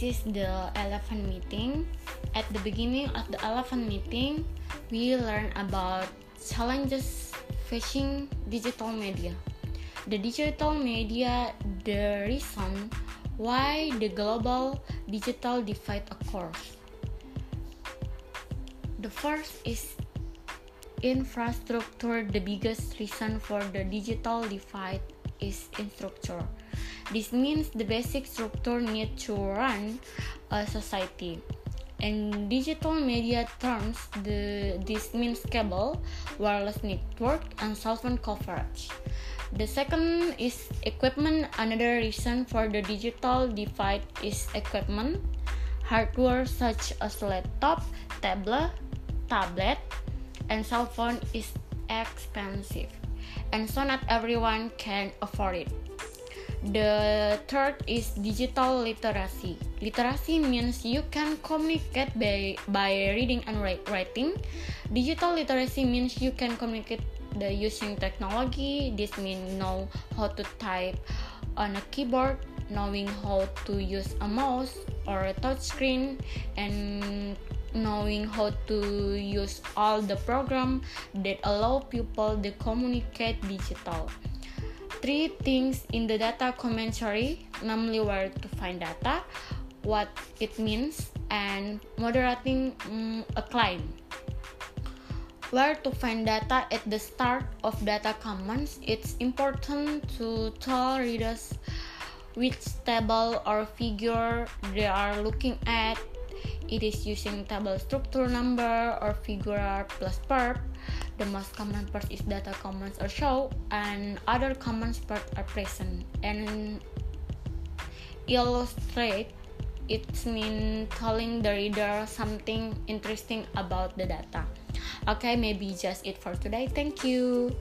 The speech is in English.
this is the elephant meeting. At the beginning of the elephant meeting, we learn about challenges facing digital media. The digital media, the reason why the global digital divide occurs. The first is infrastructure. The biggest reason for the digital divide is infrastructure. This means the basic structure need to run a society. In digital media terms, the, this means cable, wireless network, and cell phone coverage. The second is equipment. Another reason for the digital divide is equipment. Hardware such as laptop, tablet, tablet, and cell phone is expensive, and so not everyone can afford it. The third is digital literacy. Literacy means you can communicate by, by reading and writing. Digital literacy means you can communicate the using technology. This means know how to type on a keyboard, knowing how to use a mouse or a touch screen, and knowing how to use all the program that allow people to communicate digital three things in the data commentary, namely where to find data, what it means, and moderating um, a claim. Where to find data at the start of data commons, it's important to tell readers which table or figure they are looking at. It is using table structure number or figure plus perp the most common part is data commons are show and other common part are present. And illustrate it means telling the reader something interesting about the data. Okay maybe just it for today. Thank you